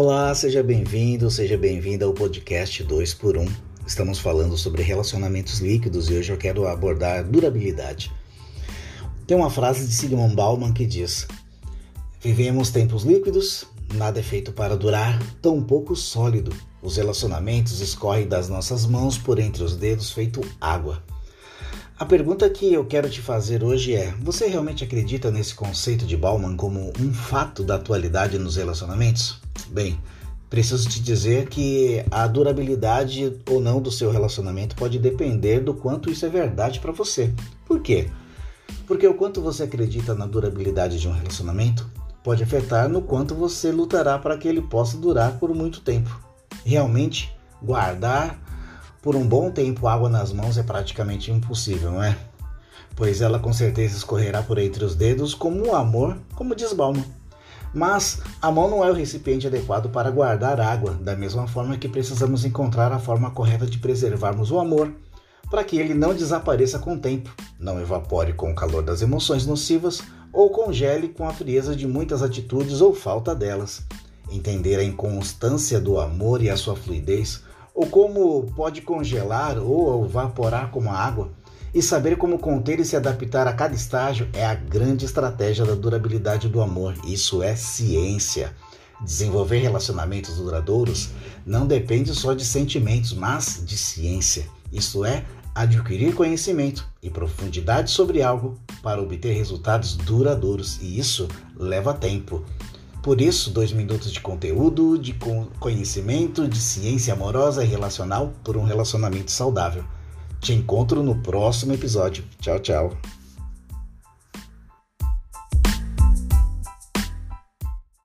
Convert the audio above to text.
Olá, seja bem-vindo, seja bem-vinda ao podcast 2 por 1. Estamos falando sobre relacionamentos líquidos e hoje eu quero abordar durabilidade. Tem uma frase de Sigmund Bauman que diz: Vivemos tempos líquidos, nada é feito para durar, tão pouco sólido. Os relacionamentos escorrem das nossas mãos por entre os dedos feito água. A pergunta que eu quero te fazer hoje é: você realmente acredita nesse conceito de Bauman como um fato da atualidade nos relacionamentos? Bem, preciso te dizer que a durabilidade ou não do seu relacionamento pode depender do quanto isso é verdade para você. Por quê? Porque o quanto você acredita na durabilidade de um relacionamento pode afetar no quanto você lutará para que ele possa durar por muito tempo. Realmente, guardar por um bom tempo água nas mãos é praticamente impossível, não é? Pois ela com certeza escorrerá por entre os dedos como o amor, como diz Bauman. Mas a mão não é o recipiente adequado para guardar água, da mesma forma que precisamos encontrar a forma correta de preservarmos o amor, para que ele não desapareça com o tempo, não evapore com o calor das emoções nocivas ou congele com a frieza de muitas atitudes ou falta delas. Entender a inconstância do amor e a sua fluidez, ou como pode congelar ou evaporar como a água, e saber como conter e se adaptar a cada estágio é a grande estratégia da durabilidade do amor. Isso é ciência. Desenvolver relacionamentos duradouros não depende só de sentimentos, mas de ciência. Isso é adquirir conhecimento e profundidade sobre algo para obter resultados duradouros, e isso leva tempo. Por isso, dois minutos de conteúdo, de conhecimento, de ciência amorosa e relacional por um relacionamento saudável. Te encontro no próximo episódio. Tchau, tchau.